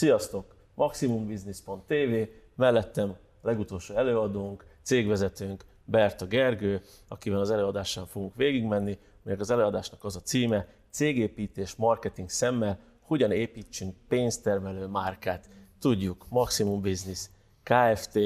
Sziasztok! MaximumBusiness.tv, mellettem legutolsó előadónk, cégvezetőnk Berta Gergő, akivel az előadással fogunk végigmenni, melyek az előadásnak az a címe, cégépítés marketing szemmel, hogyan építsünk pénztermelő márkát. Tudjuk, Maximum Business, KFT,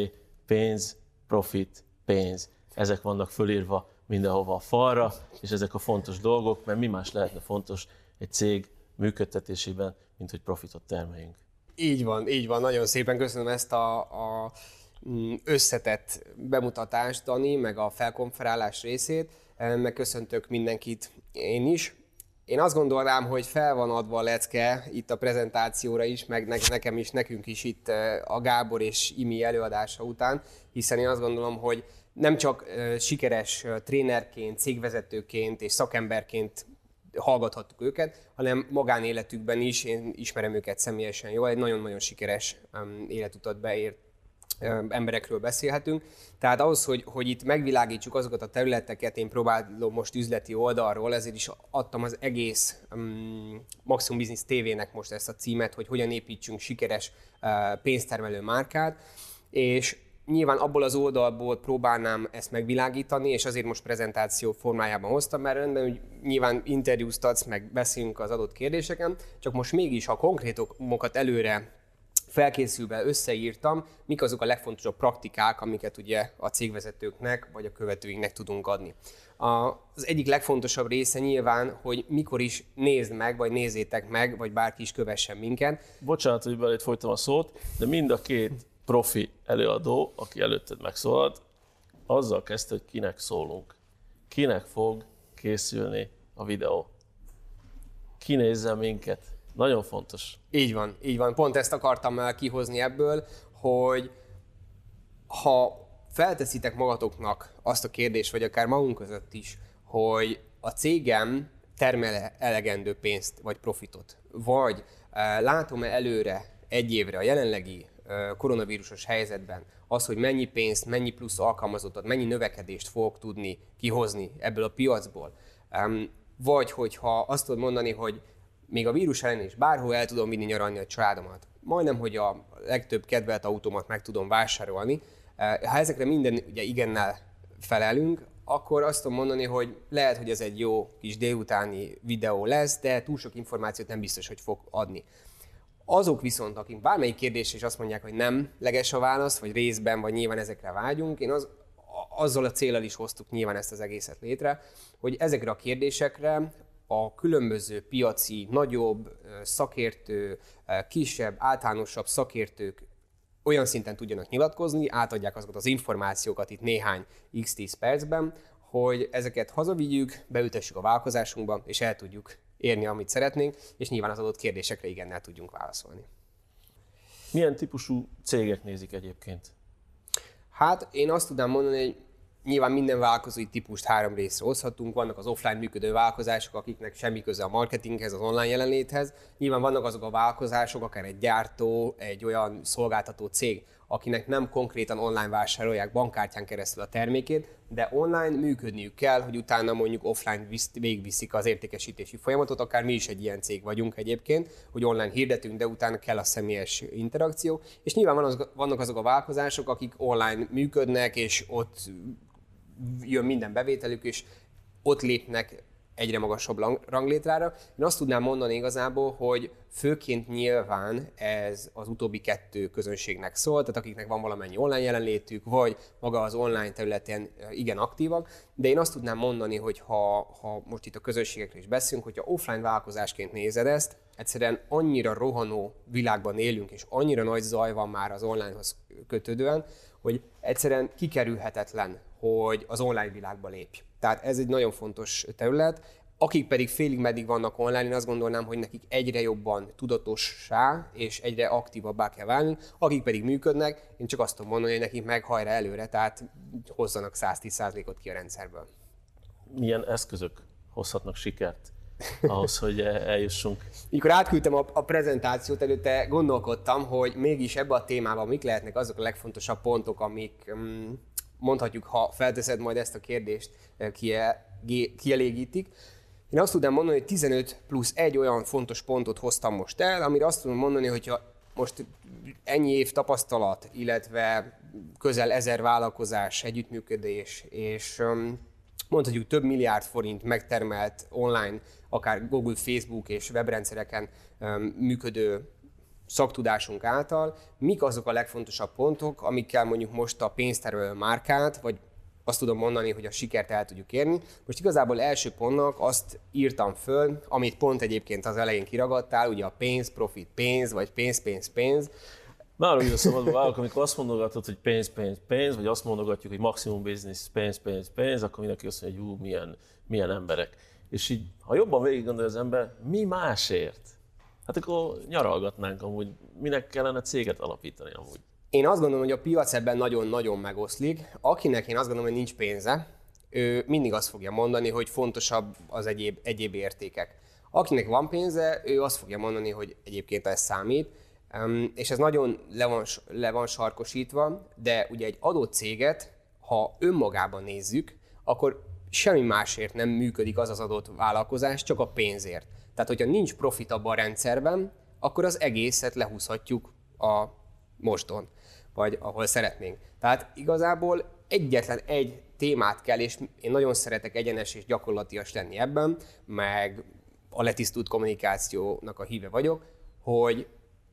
pénz, profit, pénz. Ezek vannak fölírva mindenhova a falra, és ezek a fontos dolgok, mert mi más lehetne fontos egy cég működtetésében, mint hogy profitot termeljünk. Így van, így van. Nagyon szépen köszönöm ezt a, a mm, összetett bemutatást, Dani, meg a felkonferálás részét. Megköszöntök mindenkit én is. Én azt gondolnám, hogy fel van adva a lecke itt a prezentációra is, meg nekem is, nekünk is itt a Gábor és Imi előadása után, hiszen én azt gondolom, hogy nem csak sikeres trénerként, cégvezetőként és szakemberként hallgathattuk őket, hanem magánéletükben is, én ismerem őket személyesen jól, egy nagyon-nagyon sikeres életutat beért emberekről beszélhetünk. Tehát ahhoz, hogy, hogy itt megvilágítsuk azokat a területeket, én próbálom most üzleti oldalról, ezért is adtam az egész um, Maximum Business TV-nek most ezt a címet, hogy hogyan építsünk sikeres uh, pénztermelő márkát, és nyilván abból az oldalból próbálnám ezt megvilágítani, és azért most prezentáció formájában hoztam, mert rendben, hogy nyilván interjúzt adsz, meg beszélünk az adott kérdéseken, csak most mégis, ha konkrétokat előre felkészülve összeírtam, mik azok a legfontosabb praktikák, amiket ugye a cégvezetőknek vagy a követőinknek tudunk adni. Az egyik legfontosabb része nyilván, hogy mikor is nézd meg, vagy nézzétek meg, vagy bárki is kövessen minket. Bocsánat, hogy belét folytam a szót, de mind a két profi előadó, aki előtted megszólalt, azzal kezdte, hogy kinek szólunk. Kinek fog készülni a videó. Kinézze minket. Nagyon fontos. Így van, így van. Pont ezt akartam kihozni ebből, hogy ha felteszitek magatoknak azt a kérdést, vagy akár magunk között is, hogy a cégem termel elegendő pénzt vagy profitot, vagy eh, látom-e előre egy évre a jelenlegi koronavírusos helyzetben az, hogy mennyi pénzt, mennyi plusz alkalmazottat, mennyi növekedést fogok tudni kihozni ebből a piacból. Vagy hogyha azt tudod mondani, hogy még a vírus ellen is bárhol el tudom vinni nyaralni a családomat, majdnem, hogy a legtöbb kedvelt autómat meg tudom vásárolni, ha ezekre minden ugye igennel felelünk, akkor azt tudom mondani, hogy lehet, hogy ez egy jó kis délutáni videó lesz, de túl sok információt nem biztos, hogy fog adni. Azok viszont, akik bármelyik kérdés is azt mondják, hogy nem leges a válasz, vagy részben, vagy nyilván ezekre vágyunk, én az, azzal a célral is hoztuk nyilván ezt az egészet létre, hogy ezekre a kérdésekre a különböző piaci, nagyobb szakértő, kisebb, általánosabb szakértők olyan szinten tudjanak nyilatkozni, átadják azokat az információkat itt néhány x-10 percben, hogy ezeket hazavigyük, beültessük a vállalkozásunkba, és el tudjuk érni, amit szeretnénk, és nyilván az adott kérdésekre igennel tudjunk válaszolni. Milyen típusú cégek nézik egyébként? Hát én azt tudnám mondani, hogy nyilván minden vállalkozói típust három részre hozhatunk. Vannak az offline működő vállalkozások, akiknek semmi köze a marketinghez, az online jelenléthez. Nyilván vannak azok a vállalkozások, akár egy gyártó, egy olyan szolgáltató cég, akinek nem konkrétan online vásárolják bankkártyán keresztül a termékét, de online működniük kell, hogy utána mondjuk offline végviszik az értékesítési folyamatot, akár mi is egy ilyen cég vagyunk egyébként, hogy online hirdetünk, de utána kell a személyes interakció, és nyilván vannak azok a vállalkozások, akik online működnek, és ott jön minden bevételük, és ott lépnek egyre magasabb ranglétrára. Én azt tudnám mondani igazából, hogy főként nyilván ez az utóbbi kettő közönségnek szól, tehát akiknek van valamennyi online jelenlétük, vagy maga az online területen igen aktívak, de én azt tudnám mondani, hogy ha, ha most itt a közönségekről is beszélünk, hogyha offline vállalkozásként nézed ezt, egyszerűen annyira rohanó világban élünk, és annyira nagy zaj van már az onlinehoz kötődően, hogy egyszerűen kikerülhetetlen, hogy az online világba lépj. Tehát ez egy nagyon fontos terület. Akik pedig félig meddig vannak online, én azt gondolnám, hogy nekik egyre jobban tudatossá és egyre aktívabbá kell válni. Akik pedig működnek, én csak azt tudom mondani, hogy nekik meg hajra előre, tehát hozzanak 110%-ot ki a rendszerből. Milyen eszközök hozhatnak sikert ahhoz, hogy eljussunk. Mikor átküldtem a, a prezentációt előtte, gondolkodtam, hogy mégis ebbe a témában mik lehetnek azok a legfontosabb pontok, amik um, mondhatjuk, ha felteszed majd ezt a kérdést, eh, kielégítik. Én azt tudnám mondani, hogy 15 plusz egy olyan fontos pontot hoztam most el, amire azt tudom mondani, hogy ha most ennyi év tapasztalat, illetve közel ezer vállalkozás, együttműködés, és mondhatjuk több milliárd forint megtermelt online, akár Google, Facebook és webrendszereken működő szaktudásunk által, mik azok a legfontosabb pontok, amikkel mondjuk most a pénztermelő márkát, vagy azt tudom mondani, hogy a sikert el tudjuk érni. Most igazából első pontnak azt írtam föl, amit pont egyébként az elején kiragadtál, ugye a pénz, profit, pénz, vagy pénz, pénz, pénz. Már úgy a szabadba válok, amikor azt mondogatod, hogy pénz, pénz, pénz, vagy azt mondogatjuk, hogy maximum business, pénz, pénz, pénz, akkor mindenki azt mondja, hogy jú, milyen, milyen emberek. És így, ha jobban végig gondolja az ember, mi másért? Hát akkor nyaralgatnánk amúgy, minek kellene céget alapítani amúgy. Én azt gondolom, hogy a piac ebben nagyon-nagyon megoszlik. Akinek én azt gondolom, hogy nincs pénze, ő mindig azt fogja mondani, hogy fontosabb az egyéb, egyéb értékek. Akinek van pénze, ő azt fogja mondani, hogy egyébként ez számít, és ez nagyon le van, le van sarkosítva, de ugye egy adott céget, ha önmagában nézzük, akkor semmi másért nem működik az az adott vállalkozás, csak a pénzért. Tehát, hogyha nincs profit abban a rendszerben, akkor az egészet lehúzhatjuk a moston, vagy ahol szeretnénk. Tehát igazából egyetlen egy témát kell, és én nagyon szeretek egyenes és gyakorlatias lenni ebben, meg a letisztult kommunikációnak a híve vagyok, hogy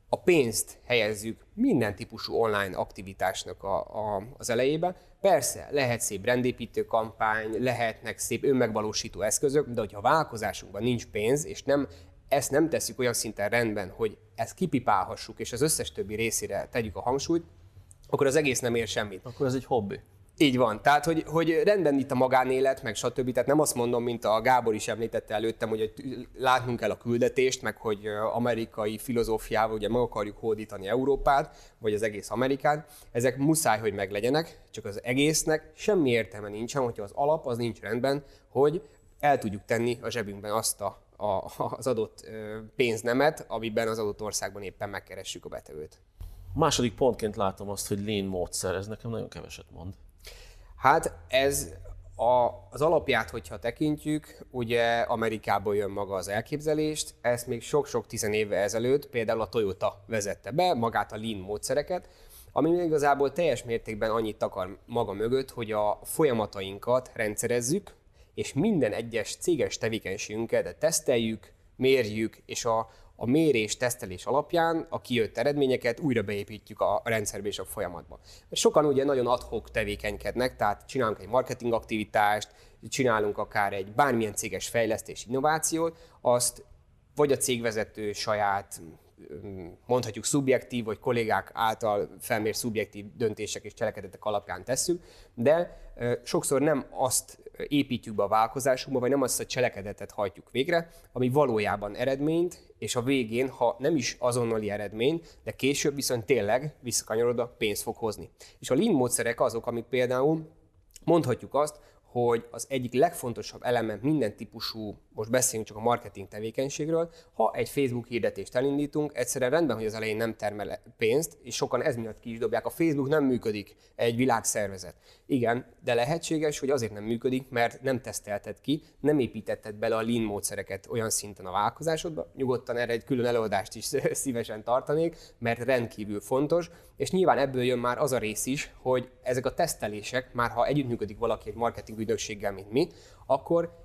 a pénzt helyezzük minden típusú online aktivitásnak a, a, az elejébe. Persze, lehet szép rendépítő kampány, lehetnek szép önmegvalósító eszközök, de hogyha a vállalkozásunkban nincs pénz, és nem ezt nem tesszük olyan szinten rendben, hogy ezt kipipálhassuk, és az összes többi részére tegyük a hangsúlyt, akkor az egész nem ér semmit. Akkor ez egy hobbi. Így van. Tehát, hogy, hogy rendben itt a magánélet, meg stb. Tehát nem azt mondom, mint a Gábor is említette előttem, hogy látnunk kell a küldetést, meg hogy amerikai filozófiával ugye meg akarjuk hódítani Európát, vagy az egész Amerikát. Ezek muszáj, hogy meglegyenek, csak az egésznek semmi értelme nincsen, hogyha az alap az nincs rendben, hogy el tudjuk tenni a zsebünkben azt a, a, az adott pénznemet, amiben az adott országban éppen megkeressük a betevőt. Második pontként látom azt, hogy lean módszer, ez nekem nagyon keveset mond. Hát ez a, az alapját, hogyha tekintjük, ugye Amerikából jön maga az elképzelést, ezt még sok-sok tizen éve ezelőtt például a Toyota vezette be, magát a lean módszereket, ami igazából teljes mértékben annyit akar maga mögött, hogy a folyamatainkat rendszerezzük, és minden egyes céges tevékenységünket teszteljük, mérjük, és a, a mérés, tesztelés alapján a kijött eredményeket újra beépítjük a rendszerbe és a folyamatba. Sokan ugye nagyon adhok tevékenykednek, tehát csinálunk egy marketing aktivitást, csinálunk akár egy bármilyen céges fejlesztés, innovációt, azt vagy a cégvezető saját mondhatjuk szubjektív, vagy kollégák által felmér szubjektív döntések és cselekedetek alapján tesszük, de sokszor nem azt építjük be a vállalkozásunkba, vagy nem azt a cselekedetet hajtjuk végre, ami valójában eredményt, és a végén, ha nem is azonnali eredmény, de később viszont tényleg visszakanyarodva pénzt fog hozni. És a lean módszerek azok, amik például mondhatjuk azt, hogy az egyik legfontosabb eleme minden típusú, most beszéljünk csak a marketing tevékenységről, ha egy Facebook hirdetést elindítunk, egyszerűen rendben, hogy az elején nem termel pénzt, és sokan ez miatt ki is dobják. A Facebook nem működik, egy világszervezet. Igen, de lehetséges, hogy azért nem működik, mert nem tesztelted ki, nem építetted bele a lean módszereket olyan szinten a vállalkozásodba. Nyugodtan erre egy külön előadást is szívesen tartanék, mert rendkívül fontos, és nyilván ebből jön már az a rész is, hogy ezek a tesztelések, már ha együttműködik valaki egy marketing ügynökséggel, mint mi, akkor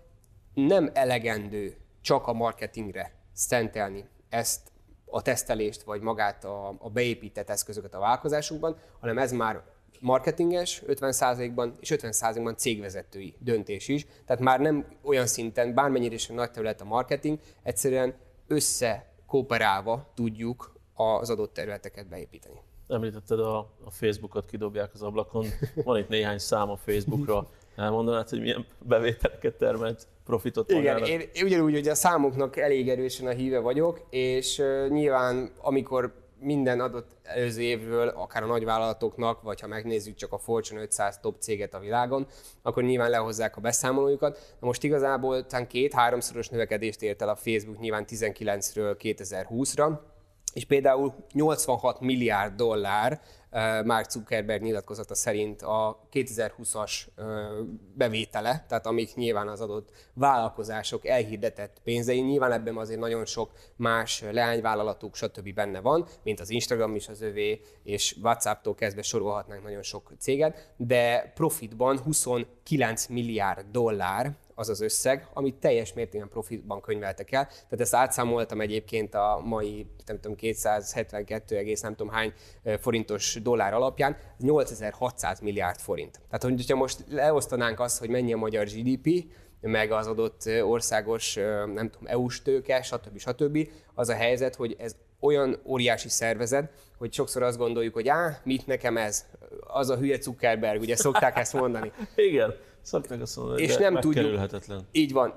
nem elegendő csak a marketingre szentelni ezt a tesztelést, vagy magát a, a beépített eszközöket a vállalkozásunkban, hanem ez már marketinges 50%-ban, és 50%-ban cégvezetői döntés is. Tehát már nem olyan szinten, bármennyire is nagy terület a marketing, egyszerűen összekooperálva tudjuk az adott területeket beépíteni. Említetted a, a Facebookot, kidobják az ablakon. Van itt néhány szám a Facebookra. Elmondanád, hogy milyen bevételeket termelt, profitot Igen, én, én ugyanúgy, hogy a számoknak elég erősen a híve vagyok, és uh, nyilván amikor minden adott előző évről, akár a nagyvállalatoknak, vagy ha megnézzük csak a Fortune 500 top céget a világon, akkor nyilván lehozzák a beszámolójukat. Na most igazából talán két-háromszoros növekedést ért el a Facebook nyilván 19-ről 2020-ra, és például 86 milliárd dollár Mark Zuckerberg nyilatkozata szerint a 2020-as bevétele, tehát amik nyilván az adott vállalkozások elhirdetett pénzei, nyilván ebben azért nagyon sok más leányvállalatuk, stb. benne van, mint az Instagram is az övé, és WhatsApp-tól kezdve sorolhatnánk nagyon sok céget, de profitban 29 milliárd dollár az az összeg, amit teljes mértékben profitban könyveltek el. Tehát ezt átszámoltam egyébként a mai, nem tudom, 272, nem tudom hány forintos dollár alapján, 8600 milliárd forint. Tehát, hogyha most leosztanánk azt, hogy mennyi a magyar GDP, meg az adott országos, nem tudom, EU-s tőke, stb. stb. Az a helyzet, hogy ez olyan óriási szervezet, hogy sokszor azt gondoljuk, hogy á, mit nekem ez? Az a hülye Zuckerberg, ugye szokták ezt mondani. Igen. Szokták azt mondani, és nem tudjuk. Így van.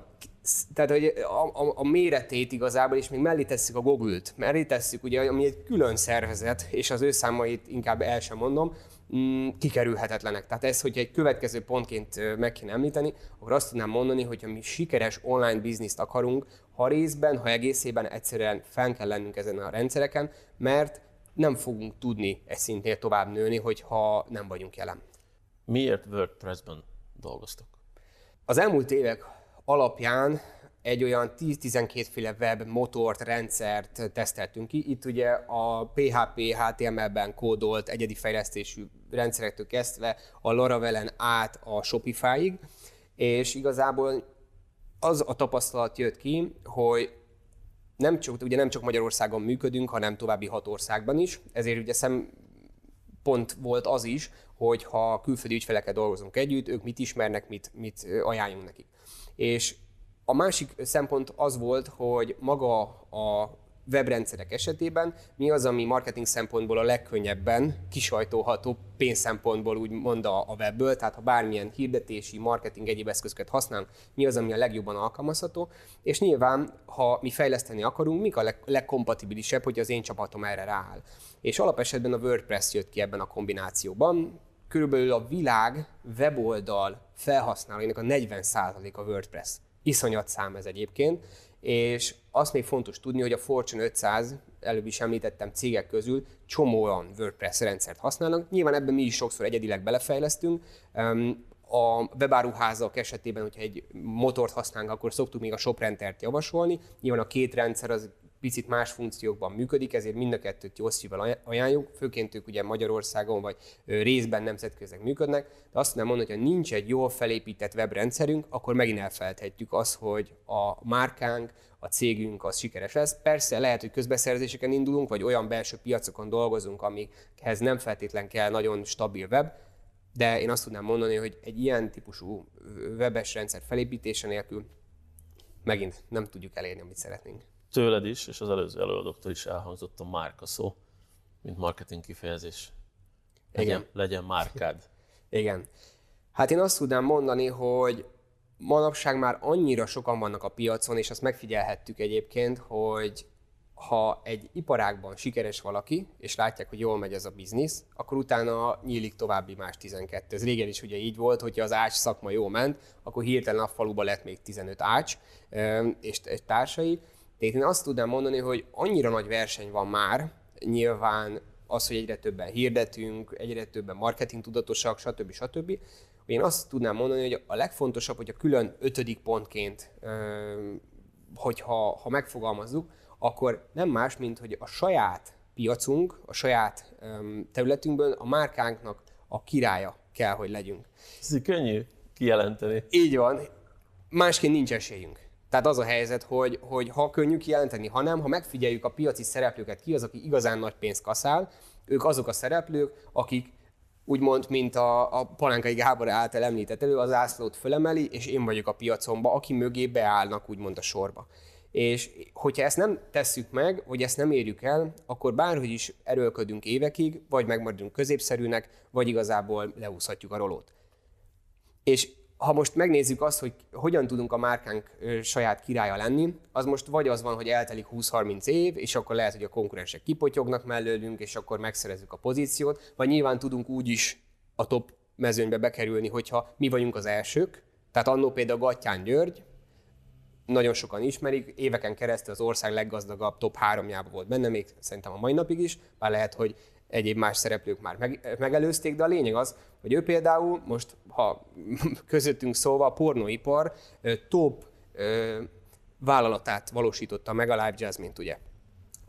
Tehát, hogy a, a, a, méretét igazából, és még mellé tesszük a Google-t, mellé tesszük, ugye, ami egy külön szervezet, és az ő számait inkább el sem mondom, mm, kikerülhetetlenek. Tehát ez, hogyha egy következő pontként meg kéne említeni, akkor azt tudnám mondani, hogy ha mi sikeres online bizniszt akarunk, ha részben, ha egészében egyszerűen fenn kell lennünk ezen a rendszereken, mert nem fogunk tudni egy szintnél tovább nőni, hogyha nem vagyunk jelen. Miért WordPress-ben dolgoztok? Az elmúlt évek alapján egy olyan 10-12 féle web motort, rendszert teszteltünk ki. Itt ugye a PHP, HTML-ben kódolt egyedi fejlesztésű rendszerektől kezdve a Laravel-en át a Shopify-ig, és igazából az a tapasztalat jött ki, hogy nem csak, ugye nem csak Magyarországon működünk, hanem további hat országban is, ezért ugye szem, pont volt az is, hogy ha külföldi ügyfelekkel dolgozunk együtt, ők mit ismernek, mit, mit ajánljunk nekik. És a másik szempont az volt, hogy maga a webrendszerek esetében mi az, ami marketing szempontból a legkönnyebben kisajtolható pénz szempontból úgy mond a webből, tehát ha bármilyen hirdetési, marketing egyéb eszközöket használunk, mi az, ami a legjobban alkalmazható, és nyilván, ha mi fejleszteni akarunk, mik a leg- legkompatibilisebb, hogy az én csapatom erre rááll. És alapesetben a WordPress jött ki ebben a kombinációban, körülbelül a világ weboldal felhasználóinak a 40% a WordPress. Iszonyat szám ez egyébként, és azt még fontos tudni, hogy a Fortune 500, előbb is említettem cégek közül csomóan WordPress rendszert használnak. Nyilván ebben mi is sokszor egyedileg belefejlesztünk. A webáruházak esetében, hogyha egy motort használunk, akkor szoktuk még a ShopRentert javasolni. Nyilván a két rendszer az picit más funkciókban működik, ezért mind a kettőt jó szívvel ajánljuk, főként ők ugye Magyarországon vagy részben nemzetközileg működnek, de azt nem mondani, hogy ha nincs egy jól felépített webrendszerünk, akkor megint elfelejthetjük azt, hogy a márkánk, a cégünk az sikeres lesz. Persze lehet, hogy közbeszerzéseken indulunk, vagy olyan belső piacokon dolgozunk, amikhez nem feltétlen kell nagyon stabil web, de én azt tudnám mondani, hogy egy ilyen típusú webes rendszer felépítése nélkül megint nem tudjuk elérni, amit szeretnénk tőled is, és az előző előadóktól is elhangzott a márka szó, mint marketing kifejezés. Legyen, Igen. legyen márkád. Igen. Hát én azt tudnám mondani, hogy manapság már annyira sokan vannak a piacon, és azt megfigyelhettük egyébként, hogy ha egy iparágban sikeres valaki, és látják, hogy jól megy ez a biznisz, akkor utána nyílik további más 12. Ez régen is ugye így volt, hogyha az ács szakma jól ment, akkor hirtelen a faluba lett még 15 ács és társai, tehát én azt tudnám mondani, hogy annyira nagy verseny van már, nyilván az, hogy egyre többen hirdetünk, egyre többen marketing tudatosak, stb. stb. Én azt tudnám mondani, hogy a legfontosabb, hogy a külön ötödik pontként, hogyha ha megfogalmazzuk, akkor nem más, mint hogy a saját piacunk, a saját területünkből a márkánknak a királya kell, hogy legyünk. Ez könnyű kijelenteni. Így van. Másként nincs esélyünk. Tehát az a helyzet, hogy, hogy ha könnyű kijelenteni, ha nem, ha megfigyeljük a piaci szereplőket, ki az, aki igazán nagy pénzt kaszál, ők azok a szereplők, akik úgymond, mint a, a Palánkai Gábor által említett elő, az ászlót fölemeli, és én vagyok a piacomba, aki mögé beállnak úgymond a sorba. És hogyha ezt nem tesszük meg, vagy ezt nem érjük el, akkor bárhogy is erőlködünk évekig, vagy megmaradunk középszerűnek, vagy igazából leúszhatjuk a rolót. És ha most megnézzük azt, hogy hogyan tudunk a márkánk saját királya lenni, az most vagy az van, hogy eltelik 20-30 év, és akkor lehet, hogy a konkurensek kipotyognak mellőlünk, és akkor megszerezzük a pozíciót, vagy nyilván tudunk úgy is a top mezőnybe bekerülni, hogyha mi vagyunk az elsők. Tehát annó például Gattyán György, nagyon sokan ismerik, éveken keresztül az ország leggazdagabb top háromjába volt benne, még szerintem a mai napig is, bár lehet, hogy egyéb más szereplők már meg, megelőzték, de a lényeg az, hogy ő például most, ha közöttünk szóval a pornóipar top vállalatát valósította meg a Live Jazz, mint ugye?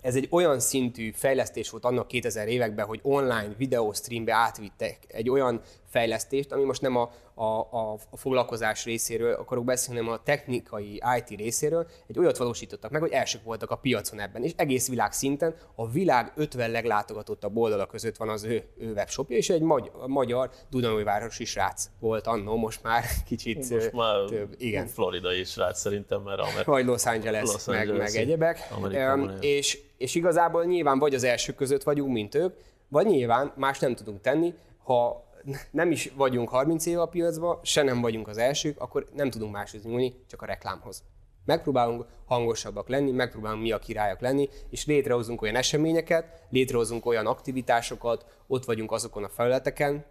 Ez egy olyan szintű fejlesztés volt annak 2000 években, hogy online videó streambe átvittek egy olyan fejlesztést, ami most nem a, a, a, a foglalkozás részéről akarok beszélni, hanem a technikai IT részéről, egy olyat valósítottak meg, hogy elsők voltak a piacon ebben, és egész világ szinten a világ 50 leglátogatottabb oldala között van az ő, ő webshopja, és egy magy- magyar Dunajvárosi srác volt annó, most már kicsit most már több. Igen. Floridai srác szerintem, mert Amer- Vagy Los Angeles, Los Angeles meg, meg egyebek. Um, és, és igazából nyilván vagy az elsők között vagyunk, mint ők, vagy nyilván más nem tudunk tenni, ha nem is vagyunk 30 éve a piacban, se nem vagyunk az elsők, akkor nem tudunk máshoz nyúlni, csak a reklámhoz. Megpróbálunk hangosabbak lenni, megpróbálunk mi a királyok lenni, és létrehozunk olyan eseményeket, létrehozunk olyan aktivitásokat, ott vagyunk azokon a felületeken,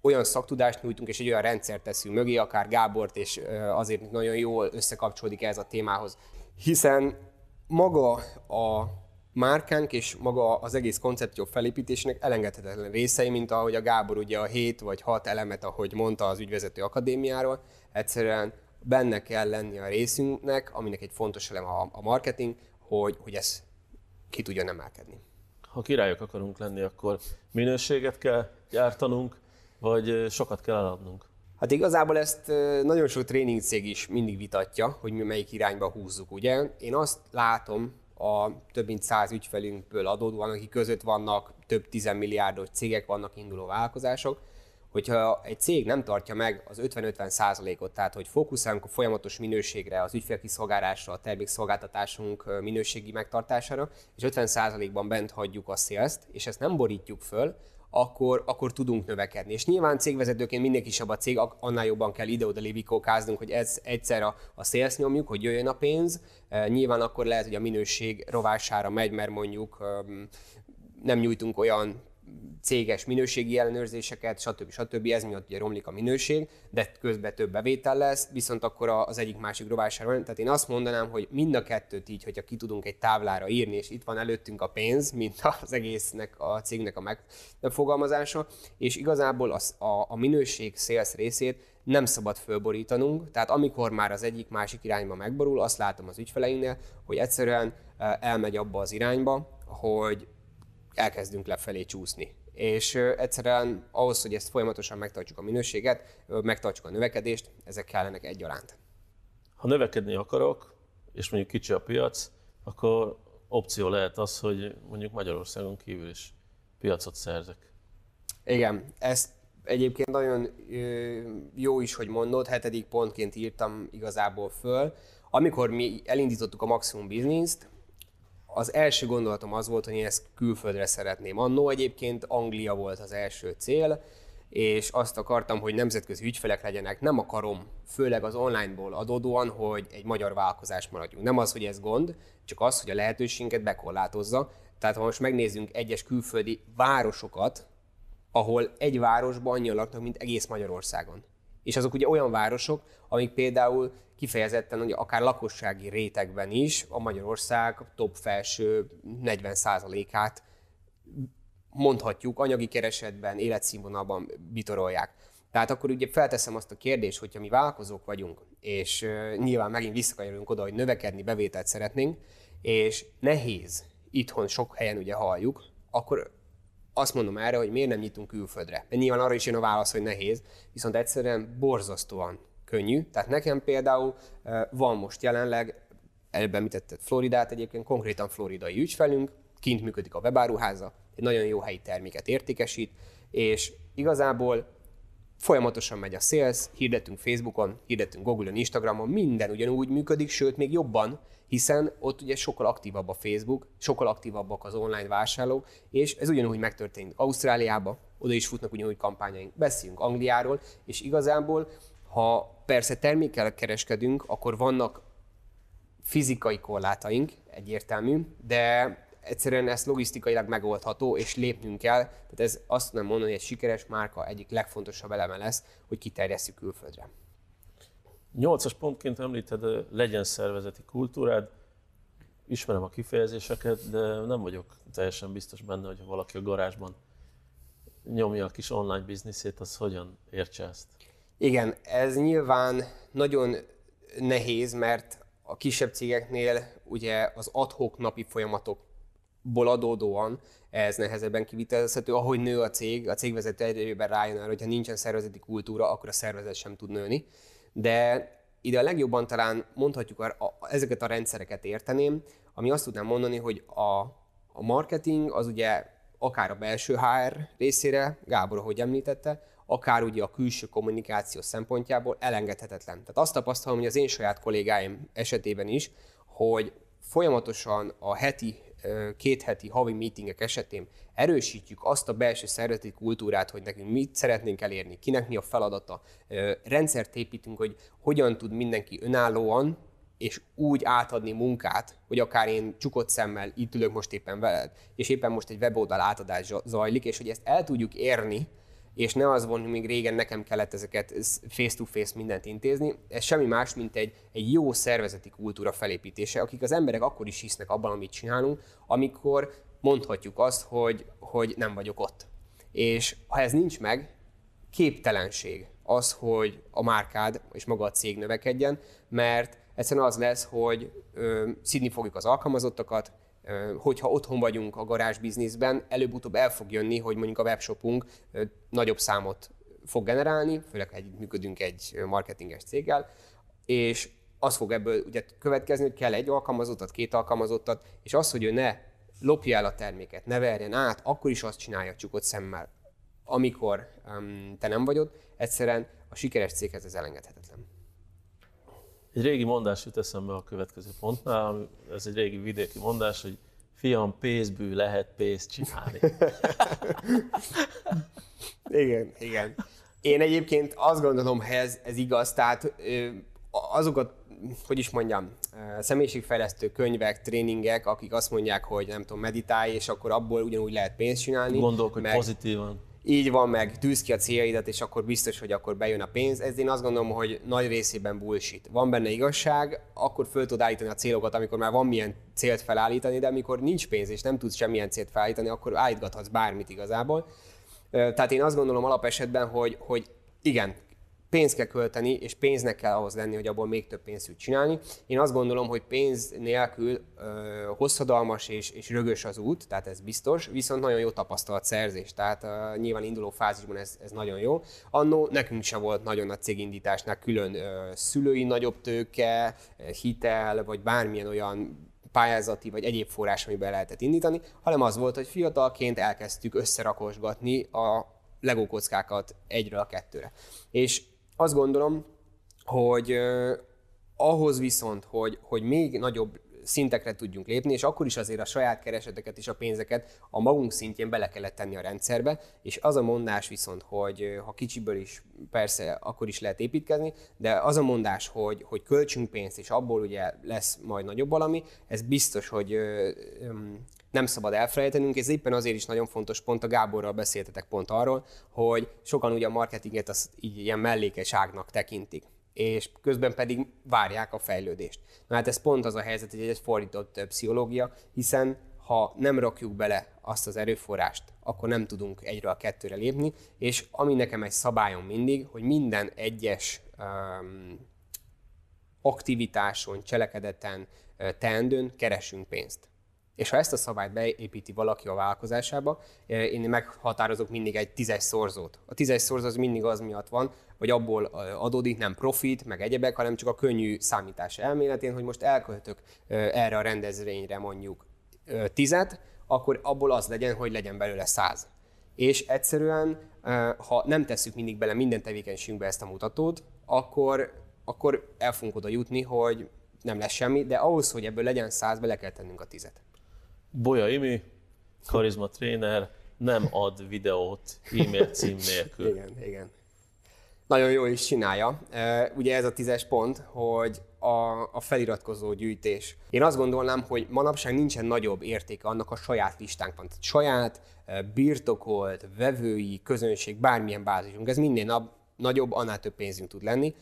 olyan szaktudást nyújtunk, és egy olyan rendszert teszünk mögé, akár Gábort, és azért nagyon jól összekapcsolódik ez a témához. Hiszen maga a márkánk és maga az egész koncepció felépítésének elengedhetetlen részei, mint ahogy a Gábor ugye a 7 vagy 6 elemet, ahogy mondta az ügyvezető akadémiáról, egyszerűen benne kell lenni a részünknek, aminek egy fontos elem a, a marketing, hogy, hogy ez ki tudjon emelkedni. Ha királyok akarunk lenni, akkor minőséget kell gyártanunk, vagy sokat kell eladnunk? Hát igazából ezt nagyon sok tréningcég is mindig vitatja, hogy mi melyik irányba húzzuk, ugye? Én azt látom, a több mint száz ügyfelünkből adódóan, akik között vannak több tizemmilliárdos cégek, vannak induló vállalkozások, hogyha egy cég nem tartja meg az 50-50 százalékot, tehát hogy fókuszálunk a folyamatos minőségre, az ügyfélkiszolgálásra, a termékszolgáltatásunk minőségi megtartására, és 50 százalékban bent hagyjuk a sales és ezt nem borítjuk föl, akkor, akkor tudunk növekedni. És nyilván cégvezetőként minél kisebb a cég, annál jobban kell ide-oda lévikókáznunk, hogy ez egyszer a, a sales nyomjuk, hogy jöjjön a pénz. E, nyilván akkor lehet, hogy a minőség rovására megy, mert mondjuk nem nyújtunk olyan céges minőségi ellenőrzéseket, stb. stb. Ez miatt ugye romlik a minőség, de közben több bevétel lesz, viszont akkor az egyik másik rovására van. Tehát én azt mondanám, hogy mind a kettőt így, hogyha ki tudunk egy táblára írni, és itt van előttünk a pénz, mint az egésznek a cégnek a megfogalmazása, és igazából az, a, a minőség sales részét nem szabad fölborítanunk, tehát amikor már az egyik másik irányba megborul, azt látom az ügyfeleinknél, hogy egyszerűen eh, elmegy abba az irányba, hogy elkezdünk lefelé csúszni. És egyszerűen ahhoz, hogy ezt folyamatosan megtartsuk a minőséget, megtartsuk a növekedést, ezek kellenek egyaránt. Ha növekedni akarok, és mondjuk kicsi a piac, akkor opció lehet az, hogy mondjuk Magyarországon kívül is piacot szerzek. Igen, ezt egyébként nagyon jó is, hogy mondod, hetedik pontként írtam igazából föl. Amikor mi elindítottuk a Maximum Business-t, az első gondolatom az volt, hogy én ezt külföldre szeretném. Annó egyébként Anglia volt az első cél, és azt akartam, hogy nemzetközi ügyfelek legyenek. Nem akarom, főleg az onlineból adódóan, hogy egy magyar vállalkozás maradjunk. Nem az, hogy ez gond, csak az, hogy a lehetőségünket bekorlátozza. Tehát ha most megnézzünk egyes külföldi városokat, ahol egy városban annyian laknak, mint egész Magyarországon. És azok ugye olyan városok, amik például kifejezetten hogy akár lakossági rétegben is a Magyarország top felső 40%-át mondhatjuk anyagi keresetben, életszínvonalban bitorolják. Tehát akkor ugye felteszem azt a kérdést, hogyha mi vállalkozók vagyunk, és nyilván megint visszakanyarulunk oda, hogy növekedni, bevételt szeretnénk, és nehéz, itthon sok helyen ugye halljuk, akkor azt mondom erre, hogy miért nem nyitunk külföldre. Nyilván arra is jön a válasz, hogy nehéz, viszont egyszerűen borzasztóan könnyű. Tehát nekem például van most jelenleg, előbb említetted Floridát egyébként, konkrétan floridai ügyfelünk, kint működik a webáruháza, egy nagyon jó helyi terméket értékesít, és igazából folyamatosan megy a sales, hirdetünk Facebookon, hirdetünk Google-on, Instagramon, minden ugyanúgy működik, sőt még jobban, hiszen ott ugye sokkal aktívabb a Facebook, sokkal aktívabbak az online vásárlók, és ez ugyanúgy megtörténik Ausztráliába, oda is futnak ugyanúgy kampányaink. Beszéljünk Angliáról, és igazából, ha persze termékkel kereskedünk, akkor vannak fizikai korlátaink, egyértelmű, de egyszerűen ez logisztikailag megoldható, és lépnünk kell. Tehát ez azt tudom mondani, hogy egy sikeres márka egyik legfontosabb eleme lesz, hogy kiterjesszük külföldre. Nyolcas pontként említed, legyen szervezeti kultúrád. ismerem a kifejezéseket, de nem vagyok teljesen biztos benne, hogy ha valaki a garázsban nyomja a kis online bizniszét, az hogyan értse ezt. Igen, ez nyilván nagyon nehéz, mert a kisebb cégeknél ugye az adhok napi folyamatokból adódóan ez nehezebben kivitelezhető. Ahogy nő a cég, a cégvezető egyre rájön arra, hogyha nincsen szervezeti kultúra, akkor a szervezet sem tud nőni. De ide a legjobban talán mondhatjuk a, a, ezeket a rendszereket érteném, ami azt tudnám mondani, hogy a, a marketing az ugye akár a belső HR részére, Gábor, ahogy említette, akár ugye a külső kommunikáció szempontjából elengedhetetlen. Tehát azt tapasztalom, hogy az én saját kollégáim esetében is, hogy folyamatosan a heti, két heti havi meetingek esetén erősítjük azt a belső szervezeti kultúrát, hogy nekünk mit szeretnénk elérni, kinek mi a feladata. Rendszert építünk, hogy hogyan tud mindenki önállóan és úgy átadni munkát, hogy akár én csukott szemmel itt ülök most éppen veled, és éppen most egy weboldal átadás zajlik, és hogy ezt el tudjuk érni, és ne az volt, még régen nekem kellett ezeket face-to-face mindent intézni, ez semmi más, mint egy, egy jó szervezeti kultúra felépítése, akik az emberek akkor is hisznek abban, amit csinálunk, amikor mondhatjuk azt, hogy, hogy nem vagyok ott. És ha ez nincs meg, képtelenség az, hogy a márkád és maga a cég növekedjen, mert egyszerűen az lesz, hogy ö, szidni fogjuk az alkalmazottakat, hogyha otthon vagyunk a garázs bizniszben, előbb-utóbb el fog jönni, hogy mondjuk a webshopunk nagyobb számot fog generálni, főleg ha működünk egy marketinges céggel, és az fog ebből ugye következni, hogy kell egy alkalmazottat, két alkalmazottat, és az, hogy ő ne lopja el a terméket, ne verjen át, akkor is azt csinálja csukott szemmel, amikor um, te nem vagy ott, egyszerűen a sikeres céghez ez elengedhetetlen. Egy régi mondás jut eszembe a következő pontnál, ez egy régi vidéki mondás, hogy fiam, pénzből lehet pénzt csinálni. igen, igen. Én egyébként azt gondolom, hogy ez, ez igaz, tehát azokat, hogy is mondjam, személyiségfejlesztő könyvek, tréningek, akik azt mondják, hogy nem tudom, meditálj, és akkor abból ugyanúgy lehet pénzt csinálni. Gondolkodj meg... pozitívan így van, meg tűz ki a céljaidat, és akkor biztos, hogy akkor bejön a pénz. Ez én azt gondolom, hogy nagy részében bullshit. Van benne igazság, akkor föl tudod állítani a célokat, amikor már van milyen célt felállítani, de amikor nincs pénz, és nem tudsz semmilyen célt felállítani, akkor állítgathatsz bármit igazából. Tehát én azt gondolom alapesetben, hogy, hogy igen, pénzt kell költeni, és pénznek kell ahhoz lenni, hogy abból még több pénzt tud csinálni. Én azt gondolom, hogy pénz nélkül ö, hosszadalmas és, és rögös az út, tehát ez biztos, viszont nagyon jó tapasztalat szerzés, tehát ö, nyilván induló fázisban ez, ez nagyon jó. Annó nekünk se volt nagyon a cégindításnál külön ö, szülői nagyobb tőke, hitel, vagy bármilyen olyan pályázati vagy egyéb forrás, amiben lehetett indítani, hanem az volt, hogy fiatalként elkezdtük összerakosgatni a legókockákat egyről a kettőre. És azt gondolom, hogy ahhoz viszont, hogy, hogy még nagyobb szintekre tudjunk lépni, és akkor is azért a saját kereseteket és a pénzeket a magunk szintjén bele kellett tenni a rendszerbe, és az a mondás viszont, hogy ha kicsiből is persze akkor is lehet építkezni, de az a mondás, hogy, hogy költsünk pénzt, és abból ugye lesz majd nagyobb valami, ez biztos, hogy nem szabad elfelejtenünk, ez éppen azért is nagyon fontos pont, a Gáborral beszéltetek pont arról, hogy sokan ugye a marketinget az így ilyen mellékes ágnak tekintik és közben pedig várják a fejlődést. Na hát ez pont az a helyzet, hogy egy fordított pszichológia, hiszen ha nem rakjuk bele azt az erőforrást, akkor nem tudunk egyre a kettőre lépni, és ami nekem egy szabályom mindig, hogy minden egyes um, aktivitáson, cselekedeten, teendőn keresünk pénzt. És ha ezt a szabályt beépíti valaki a vállalkozásába, eh, én meghatározok mindig egy tízes szorzót. A tízes szorzó az mindig az miatt van, hogy abból eh, adódik nem profit, meg egyebek, hanem csak a könnyű számítás elméletén, hogy most elköltök eh, erre a rendezvényre mondjuk tizet, akkor abból az legyen, hogy legyen belőle száz. És egyszerűen, ha nem tesszük mindig bele minden tevékenységünkbe ezt a mutatót, akkor, akkor el fogunk oda jutni, hogy nem lesz semmi, de ahhoz, hogy ebből legyen száz, bele kell tennünk a tizet. Bolya Imi, karizma tréner, nem ad videót e-mail cím nélkül. Igen, igen. Nagyon jó is csinálja. Ugye ez a tízes pont, hogy a, a feliratkozó gyűjtés. Én azt gondolnám, hogy manapság nincsen nagyobb értéke annak a saját listánkban. Tehát saját birtokolt, vevői, közönség, bármilyen bázisunk. Ez minden nap nagyobb, annál több pénzünk tud lenni.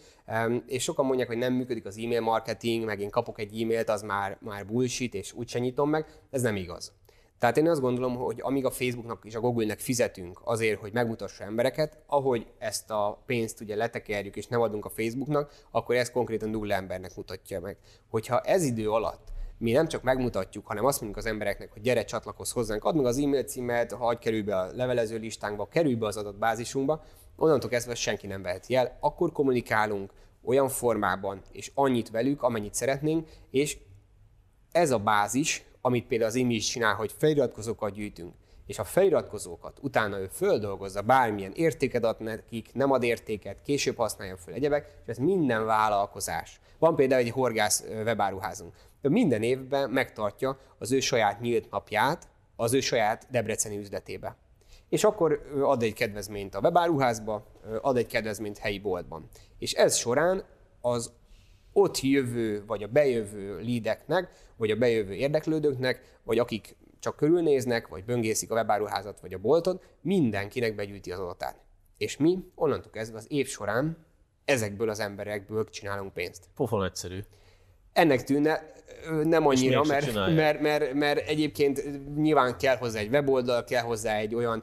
És sokan mondják, hogy nem működik az e-mail marketing, meg én kapok egy e-mailt, az már, már bullshit, és úgyse nyitom meg. Ez nem igaz. Tehát én azt gondolom, hogy amíg a Facebooknak és a Google-nek fizetünk azért, hogy megmutassa embereket, ahogy ezt a pénzt ugye letekerjük és nem adunk a Facebooknak, akkor ez konkrétan nulla embernek mutatja meg. Hogyha ez idő alatt mi nem csak megmutatjuk, hanem azt mondjuk az embereknek, hogy gyere, csatlakozz hozzánk, add meg az e-mail címet, hagyj kerülj be a levelező listánkba, kerülj be az adatbázisunkba, onnantól kezdve senki nem veheti el, akkor kommunikálunk olyan formában, és annyit velük, amennyit szeretnénk, és ez a bázis, amit például az IMI is csinál, hogy feliratkozókat gyűjtünk, és a feliratkozókat utána ő földolgozza, bármilyen értéket ad nekik, nem ad értéket, később használja föl egyebek, és ez minden vállalkozás. Van például egy horgász webáruházunk. Ő minden évben megtartja az ő saját nyílt napját az ő saját debreceni üzletébe. És akkor ad egy kedvezményt a webáruházba, ad egy kedvezményt helyi boltban. És ez során az ott jövő, vagy a bejövő lídeknek, vagy a bejövő érdeklődőknek, vagy akik csak körülnéznek, vagy böngészik a webáruházat, vagy a boltot, mindenkinek begyűjti az adatát. És mi onnantól kezdve az év során ezekből az emberekből csinálunk pénzt. Pofon egyszerű. Ennek tűnne, nem annyira, mert, mert, mert, mert egyébként nyilván kell hozzá egy weboldal, kell hozzá egy olyan,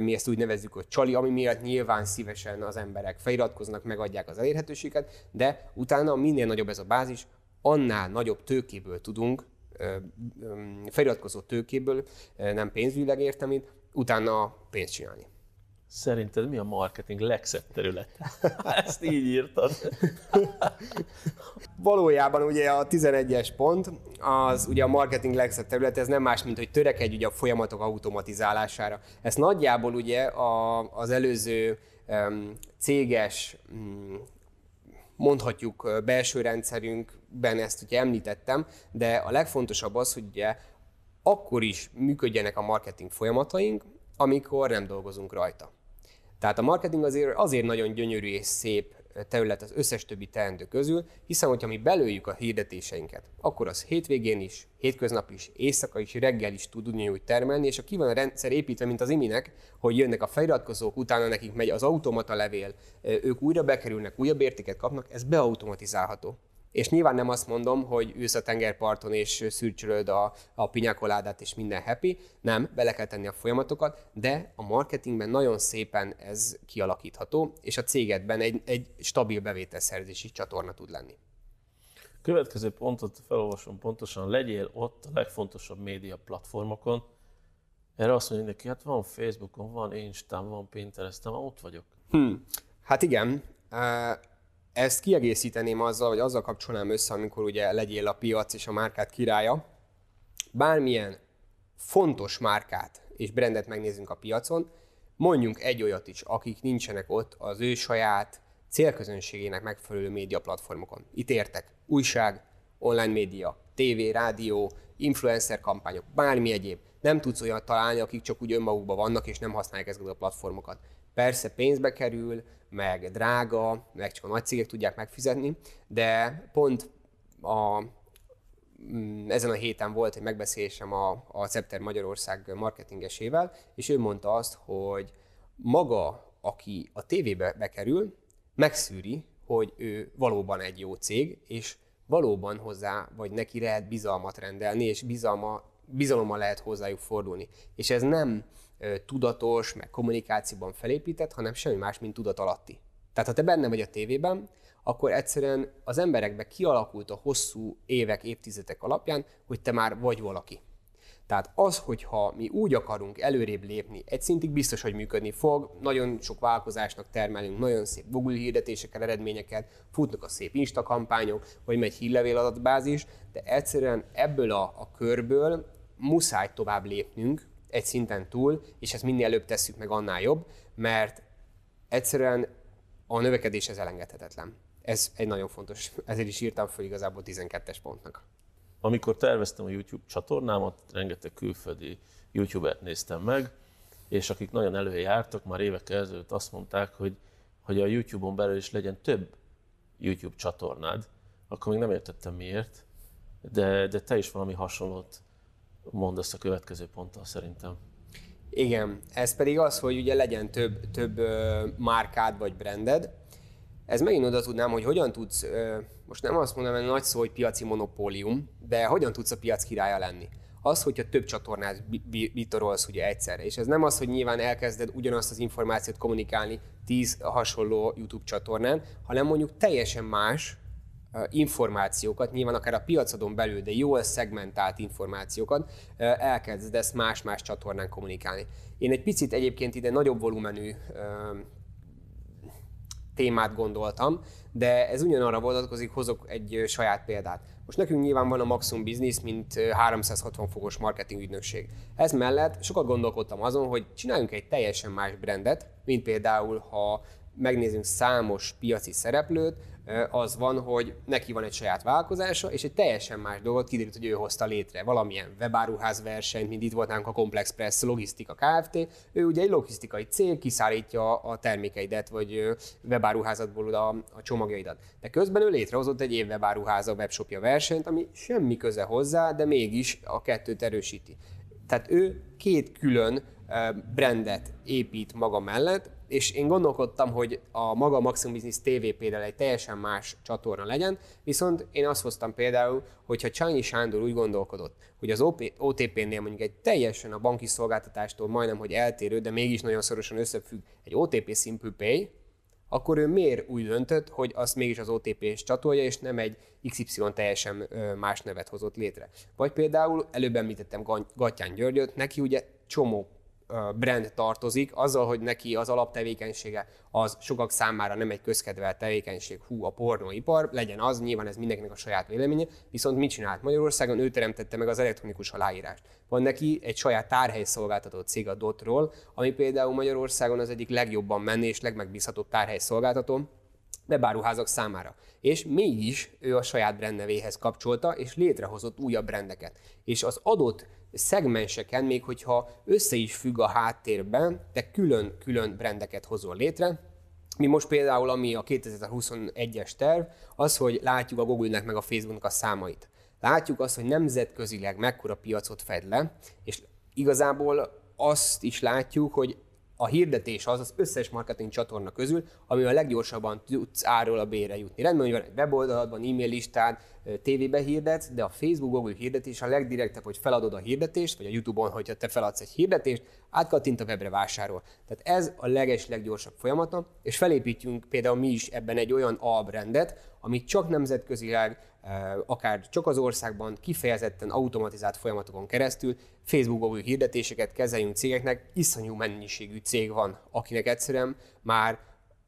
mi ezt úgy nevezzük, hogy csali, ami miatt nyilván szívesen az emberek feliratkoznak, megadják az elérhetőséget, de utána minél nagyobb ez a bázis, annál nagyobb tőkéből tudunk, feliratkozó tőkéből, nem pénzügyileg értem utána pénzt csinálni. Szerinted mi a marketing legszebb terület? Ezt így írtad. Valójában ugye a 11-es pont, az ugye a marketing legszebb terület, ez nem más, mint hogy törekedj ugye a folyamatok automatizálására. Ezt nagyjából ugye a, az előző um, céges, um, mondhatjuk belső rendszerünkben ezt ugye említettem, de a legfontosabb az, hogy ugye akkor is működjenek a marketing folyamataink, amikor nem dolgozunk rajta. Tehát a marketing azért, azért nagyon gyönyörű és szép terület az összes többi teendő közül, hiszen hogyha mi belőjük a hirdetéseinket, akkor az hétvégén is, hétköznap is, éjszaka is, reggel is tud ugyanúgy termelni, és aki van a rendszer építve, mint az iminek, hogy jönnek a feliratkozók, utána nekik megy az automata levél, ők újra bekerülnek, újabb értéket kapnak, ez beautomatizálható. És nyilván nem azt mondom, hogy ülsz a tengerparton és szürcsölöd a, a pinyakoládát és minden happy, nem, bele kell tenni a folyamatokat, de a marketingben nagyon szépen ez kialakítható, és a cégedben egy, egy stabil bevételszerzési csatorna tud lenni. Következő pontot felolvasom pontosan, legyél ott a legfontosabb média platformokon. Erre azt mondja neki, hát van Facebookon, van Instán, van Pinteresten, ott vagyok. Hmm. Hát igen, ezt kiegészíteném azzal, vagy azzal kapcsolnám össze, amikor ugye legyél a piac és a márkát királya. Bármilyen fontos márkát és brandet megnézzünk a piacon, mondjunk egy olyat is, akik nincsenek ott az ő saját célközönségének megfelelő média platformokon. Itt értek újság, online média, tévé, rádió, influencer kampányok, bármi egyéb. Nem tudsz olyan találni, akik csak úgy önmagukban vannak és nem használják ezeket a platformokat. Persze pénzbe kerül, meg drága, meg csak a nagy cégek tudják megfizetni, de pont a, mm, ezen a héten volt egy megbeszélésem a, a Cepter Magyarország marketingesével, és ő mondta azt, hogy maga, aki a tévébe bekerül, megszűri, hogy ő valóban egy jó cég, és valóban hozzá, vagy neki lehet bizalmat rendelni, és bizalma, bizalommal lehet hozzájuk fordulni. És ez nem tudatos, meg kommunikációban felépített, hanem semmi más, mint tudat alatti. Tehát ha te benne vagy a tévében, akkor egyszerűen az emberekbe kialakult a hosszú évek, évtizedek alapján, hogy te már vagy valaki. Tehát az, hogyha mi úgy akarunk előrébb lépni, egy szintig biztos, hogy működni fog, nagyon sok vállalkozásnak termelünk, nagyon szép Google hirdetésekkel eredményeket, futnak a szép Insta kampányok, vagy megy hírlevél adatbázis, de egyszerűen ebből a, a körből muszáj tovább lépnünk, egy szinten túl, és ezt minél előbb tesszük meg, annál jobb, mert egyszerűen a növekedés ez elengedhetetlen. Ez egy nagyon fontos, ezért is írtam fel igazából 12-es pontnak. Amikor terveztem a YouTube csatornámat, rengeteg külföldi YouTuber-t néztem meg, és akik nagyon előjártak, már évek ezelőtt azt mondták, hogy, hogy a YouTube-on belül is legyen több YouTube csatornád, akkor még nem értettem miért, de, de te is valami hasonlót mondasz a következő ponttal szerintem. Igen, ez pedig az, hogy ugye legyen több, több ö, márkád vagy branded. Ez megint oda tudnám, hogy hogyan tudsz, ö, most nem azt mondom, hogy nagy szó, hogy piaci monopólium, de hogyan tudsz a piac királya lenni. Az, hogyha több csatornát bitorolsz ugye egyszerre. És ez nem az, hogy nyilván elkezded ugyanazt az információt kommunikálni tíz hasonló YouTube csatornán, hanem mondjuk teljesen más információkat, nyilván akár a piacodon belül, de jól szegmentált információkat elkezdesz más-más csatornán kommunikálni. Én egy picit egyébként ide nagyobb volumenű témát gondoltam, de ez ugyanarra vonatkozik, hozok egy saját példát. Most nekünk nyilván van a Maximum Business, mint 360 fokos marketing ügynökség. Ez mellett sokat gondolkodtam azon, hogy csináljunk egy teljesen más brandet, mint például, ha megnézünk számos piaci szereplőt, az van, hogy neki van egy saját vállalkozása, és egy teljesen más dolgot kiderült, hogy ő hozta létre. Valamilyen webáruház versenyt, mint itt volt nálunk a Complex Press Logisztika Kft. Ő ugye egy logisztikai cég, kiszállítja a termékeidet, vagy webáruházatból a, a csomagjaidat. De közben ő létrehozott egy év webáruháza webshopja versenyt, ami semmi köze hozzá, de mégis a kettőt erősíti. Tehát ő két külön brandet épít maga mellett, és én gondolkodtam, hogy a maga Maximum Business TV például egy teljesen más csatorna legyen, viszont én azt hoztam például, hogyha Csányi Sándor úgy gondolkodott, hogy az OTP-nél mondjuk egy teljesen a banki szolgáltatástól majdnem, hogy eltérő, de mégis nagyon szorosan összefügg egy OTP Simple Pay, akkor ő miért úgy döntött, hogy azt mégis az OTP-s csatolja, és nem egy XY teljesen más nevet hozott létre. Vagy például előbb említettem Gattyán Györgyöt, neki ugye csomó brand tartozik, azzal, hogy neki az alaptevékenysége az sokak számára nem egy közkedvelt tevékenység, hú, a pornóipar, legyen az, nyilván ez mindenkinek a saját véleménye, viszont mit csinált Magyarországon? Ő teremtette meg az elektronikus aláírást. Van neki egy saját tárhely szolgáltató cég a Dotról, ami például Magyarországon az egyik legjobban menni és legmegbízhatóbb tárhely szolgáltató, webáruházak számára. És mégis ő a saját brandnevéhez kapcsolta, és létrehozott újabb brendeket. És az adott szegmenseken, még hogyha össze is függ a háttérben, de külön-külön brendeket hozol létre. Mi most például, ami a 2021-es terv, az, hogy látjuk a Google-nek meg a Facebooknak a számait. Látjuk azt, hogy nemzetközileg mekkora piacot fed le, és igazából azt is látjuk, hogy a hirdetés az az összes marketing csatorna közül, ami a leggyorsabban tudsz áról a bére jutni. Rendben, hogy van egy weboldaladban, e-mail listád, tévébe hirdetsz, de a Facebook, Google hirdetés a legdirektebb, hogy feladod a hirdetést, vagy a YouTube-on, hogyha te feladsz egy hirdetést, átkattint a webre vásárol. Tehát ez a leges, leggyorsabb folyamata, és felépítjünk például mi is ebben egy olyan albrendet, amit csak nemzetközileg, akár csak az országban kifejezetten automatizált folyamatokon keresztül Facebook Google hirdetéseket kezeljünk cégeknek, iszonyú mennyiségű cég van, akinek egyszerűen már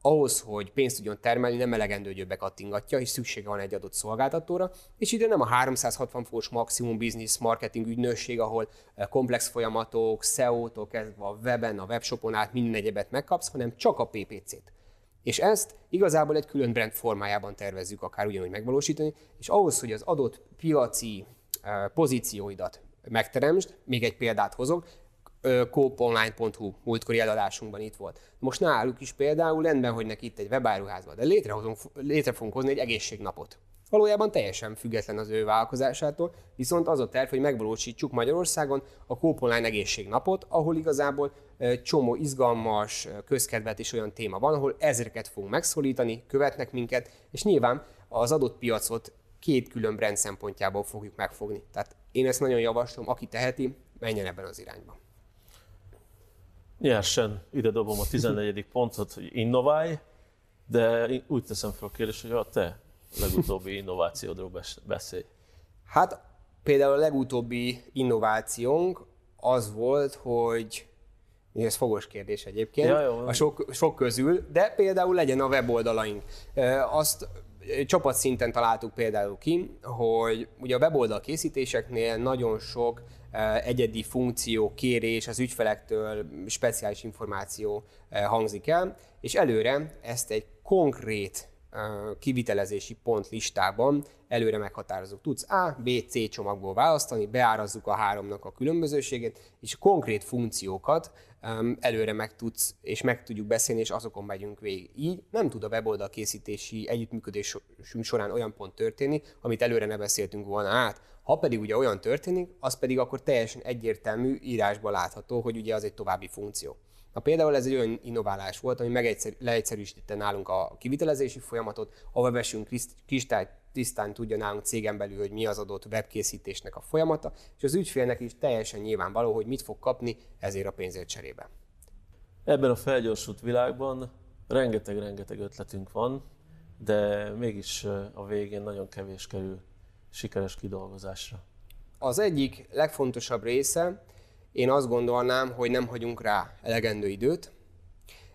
ahhoz, hogy pénzt tudjon termelni, nem elegendő, hogy bekattingatja, és szüksége van egy adott szolgáltatóra, és ide nem a 360 fokos maximum business marketing ügynökség, ahol eh, komplex folyamatok, SEO-tól kezdve a weben, a webshopon át minden egyebet megkapsz, hanem csak a PPC-t. És ezt igazából egy külön brand formájában tervezzük akár ugyanúgy megvalósítani, és ahhoz, hogy az adott piaci eh, pozícióidat megteremtsd, még egy példát hozok, coponline.hu múltkori eladásunkban itt volt. Most náluk is például rendben, hogy neki itt egy webáruházban, de létrehozunk, létre fogunk hozni egy egészségnapot. Valójában teljesen független az ő vállalkozásától, viszont az a terv, hogy megvalósítsuk Magyarországon a Coponline egészségnapot, ahol igazából csomó izgalmas, közkedvet és olyan téma van, ahol ezreket fogunk megszólítani, követnek minket, és nyilván az adott piacot két külön brand szempontjából fogjuk megfogni. Tehát én ezt nagyon javaslom, aki teheti, menjen ebben az irányba. Nyersen ide dobom a 14. pontot, hogy innoválj, de úgy teszem fel a kérdést, hogy a te legutóbbi innovációdról beszélj. Hát például a legutóbbi innovációnk az volt, hogy ez fogos kérdés egyébként, ja, jó. a sok, sok közül, de például legyen a weboldalaink. Azt csapatszinten találtuk például ki, hogy ugye a weboldal készítéseknél nagyon sok egyedi funkció, kérés az ügyfelektől, speciális információ hangzik el, és előre ezt egy konkrét kivitelezési pont listában előre meghatározunk. Tudsz A, B, C csomagból választani, beárazzuk a háromnak a különbözőségét, és konkrét funkciókat előre meg tudsz, és meg tudjuk beszélni, és azokon megyünk végig. Így nem tud a weboldal készítési együttműködésünk során olyan pont történni, amit előre ne beszéltünk volna át. Ha pedig ugye olyan történik, az pedig akkor teljesen egyértelmű írásban látható, hogy ugye az egy további funkció. Na például ez egy olyan innoválás volt, ami megegyszer, leegyszerűsítette nálunk a kivitelezési folyamatot, a webesünk kristály tisztán tudja nálunk cégen belül, hogy mi az adott webkészítésnek a folyamata, és az ügyfélnek is teljesen nyilvánvaló, hogy mit fog kapni ezért a pénzért cserébe. Ebben a felgyorsult világban rengeteg-rengeteg ötletünk van, de mégis a végén nagyon kevés kerül sikeres kidolgozásra. Az egyik legfontosabb része, én azt gondolnám, hogy nem hagyunk rá elegendő időt,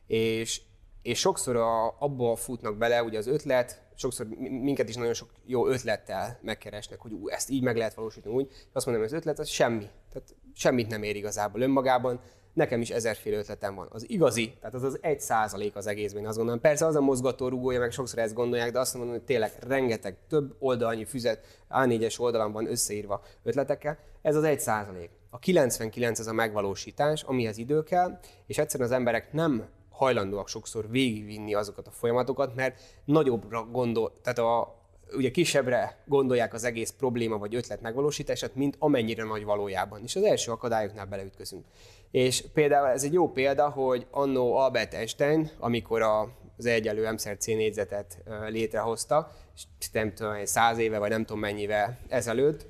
és, és sokszor a, abba futnak bele, ugye az ötlet, sokszor minket is nagyon sok jó ötlettel megkeresnek, hogy ú, ezt így meg lehet valósítani, úgy. Azt mondom, hogy az ötlet az semmi. Tehát semmit nem ér igazából önmagában. Nekem is ezerféle ötletem van. Az igazi, tehát az az egy százalék az egészben, azt gondolom. Persze az a mozgató rúgója, meg sokszor ezt gondolják, de azt mondom, hogy tényleg rengeteg, több oldalnyi füzet A4-es oldalon van összeírva ötletekkel. Ez az egy százalék. A 99 az a megvalósítás, amihez idő kell, és egyszerűen az emberek nem hajlandóak sokszor végigvinni azokat a folyamatokat, mert nagyobbra gondol, tehát a, ugye kisebbre gondolják az egész probléma vagy ötlet megvalósítását, mint amennyire nagy valójában. És az első akadályoknál beleütközünk. És például ez egy jó példa, hogy annó Albert Einstein, amikor a, az egyelő M C négyzetet létrehozta, és nem tudom, száz éve, vagy nem tudom mennyivel ezelőtt,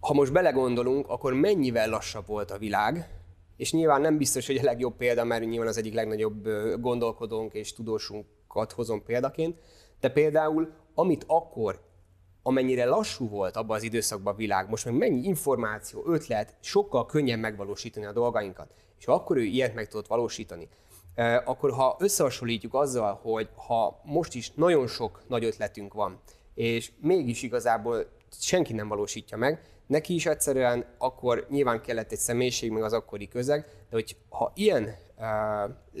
ha most belegondolunk, akkor mennyivel lassabb volt a világ, és nyilván nem biztos, hogy a legjobb példa, mert nyilván az egyik legnagyobb gondolkodónk és tudósunkat hozom példaként, de például amit akkor, amennyire lassú volt abban az időszakban a világ, most meg mennyi információ, ötlet, sokkal könnyebb megvalósítani a dolgainkat, és ha akkor ő ilyet meg tudott valósítani, akkor ha összehasonlítjuk azzal, hogy ha most is nagyon sok nagy ötletünk van, és mégis igazából senki nem valósítja meg, neki is egyszerűen akkor nyilván kellett egy személyiség, meg az akkori közeg, de hogy ha ilyen uh,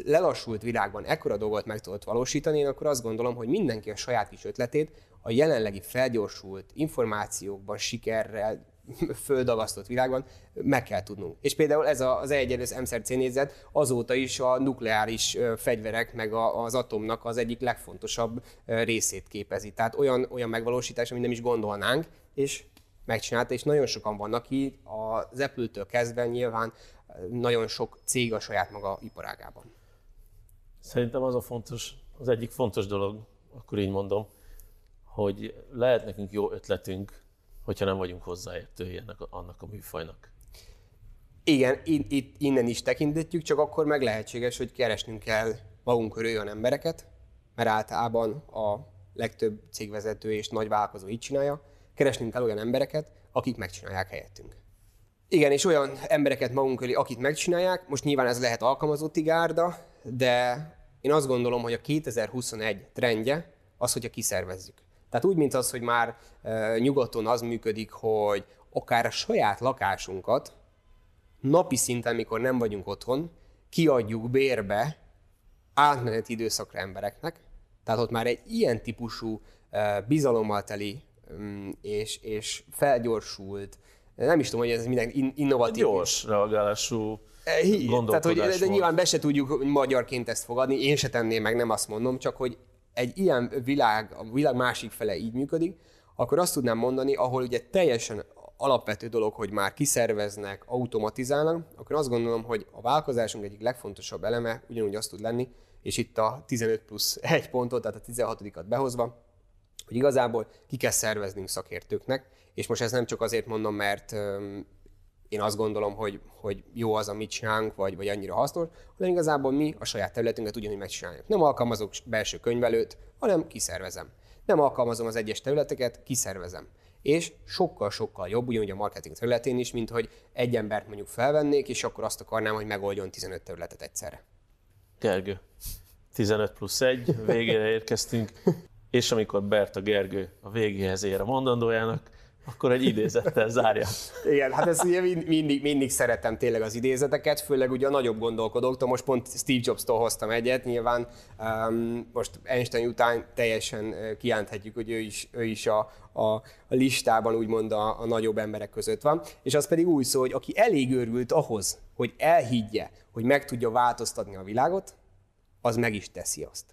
lelassult világban ekkora dolgot meg tudott valósítani, én akkor azt gondolom, hogy mindenki a saját kis ötletét a jelenlegi felgyorsult információkban, sikerrel, földagasztott világban meg kell tudnunk. És például ez az egyenlős MSZRC nézet azóta is a nukleáris fegyverek meg az atomnak az egyik legfontosabb részét képezi. Tehát olyan, olyan megvalósítás, amit nem is gondolnánk, és megcsinálta, és nagyon sokan vannak így, az Apple-től kezdve nyilván nagyon sok cég a saját maga iparágában. Szerintem az a fontos, az egyik fontos dolog, akkor így mondom, hogy lehet nekünk jó ötletünk, hogyha nem vagyunk hozzáértői ennek, annak a műfajnak. Igen, itt innen is tekintetjük, csak akkor meg lehetséges, hogy keresnünk kell magunk körül olyan embereket, mert általában a legtöbb cégvezető és nagy vállalkozó így csinálja, keresnünk kell olyan embereket, akik megcsinálják helyettünk. Igen, és olyan embereket magunk köré, akik megcsinálják, most nyilván ez lehet alkalmazotti gárda, de én azt gondolom, hogy a 2021 trendje az, hogyha kiszervezzük. Tehát úgy, mint az, hogy már e, nyugaton az működik, hogy akár a saját lakásunkat napi szinten, mikor nem vagyunk otthon, kiadjuk bérbe átmeneti időszakra embereknek. Tehát ott már egy ilyen típusú e, bizalommal teli és, és felgyorsult, nem is tudom, hogy ez minden innovatív. Gyors reagálású Tehát, hogy, de nyilván be se tudjuk magyarként ezt fogadni, én se tenném meg, nem azt mondom, csak hogy egy ilyen világ, a világ másik fele így működik, akkor azt tudnám mondani, ahol ugye teljesen alapvető dolog, hogy már kiszerveznek, automatizálnak, akkor azt gondolom, hogy a vállalkozásunk egyik legfontosabb eleme ugyanúgy azt tud lenni, és itt a 15 plusz 1 pontot, tehát a 16-at behozva, hogy igazából ki kell szerveznünk szakértőknek, és most ez nem csak azért mondom, mert én azt gondolom, hogy, hogy jó az, amit csinálunk, vagy, vagy annyira hasznos, hanem igazából mi a saját területünket ugyanúgy megcsináljuk. Nem alkalmazok belső könyvelőt, hanem kiszervezem. Nem alkalmazom az egyes területeket, kiszervezem. És sokkal-sokkal jobb, ugyanúgy a marketing területén is, mint hogy egy embert mondjuk felvennék, és akkor azt akarnám, hogy megoldjon 15 területet egyszerre. Gergő, 15 plusz 1, végére érkeztünk és amikor Berta Gergő a végéhez ér a mondandójának, akkor egy idézettel zárja. Igen, hát ezt ugye mindig, mindig szeretem tényleg az idézeteket, főleg ugye a nagyobb gondolkodóktól. Most pont Steve Jobs-tól hoztam egyet, nyilván um, most Einstein után teljesen kijelenthetjük, hogy ő is, ő is a, a, a listában úgymond a, a nagyobb emberek között van. És az pedig úgy szól, hogy aki elég őrült ahhoz, hogy elhiggye, hogy meg tudja változtatni a világot, az meg is teszi azt.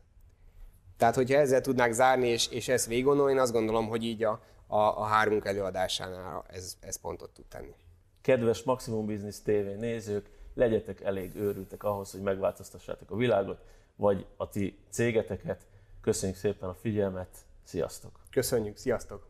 Tehát, hogyha ezzel tudnák zárni, és, és ezt végigondolni, én azt gondolom, hogy így a, a, a hármunk előadásánál ez, ez pontot tud tenni. Kedves Maximum Business TV nézők, legyetek elég őrültek ahhoz, hogy megváltoztassátok a világot, vagy a ti cégeteket. Köszönjük szépen a figyelmet, sziasztok! Köszönjük, sziasztok!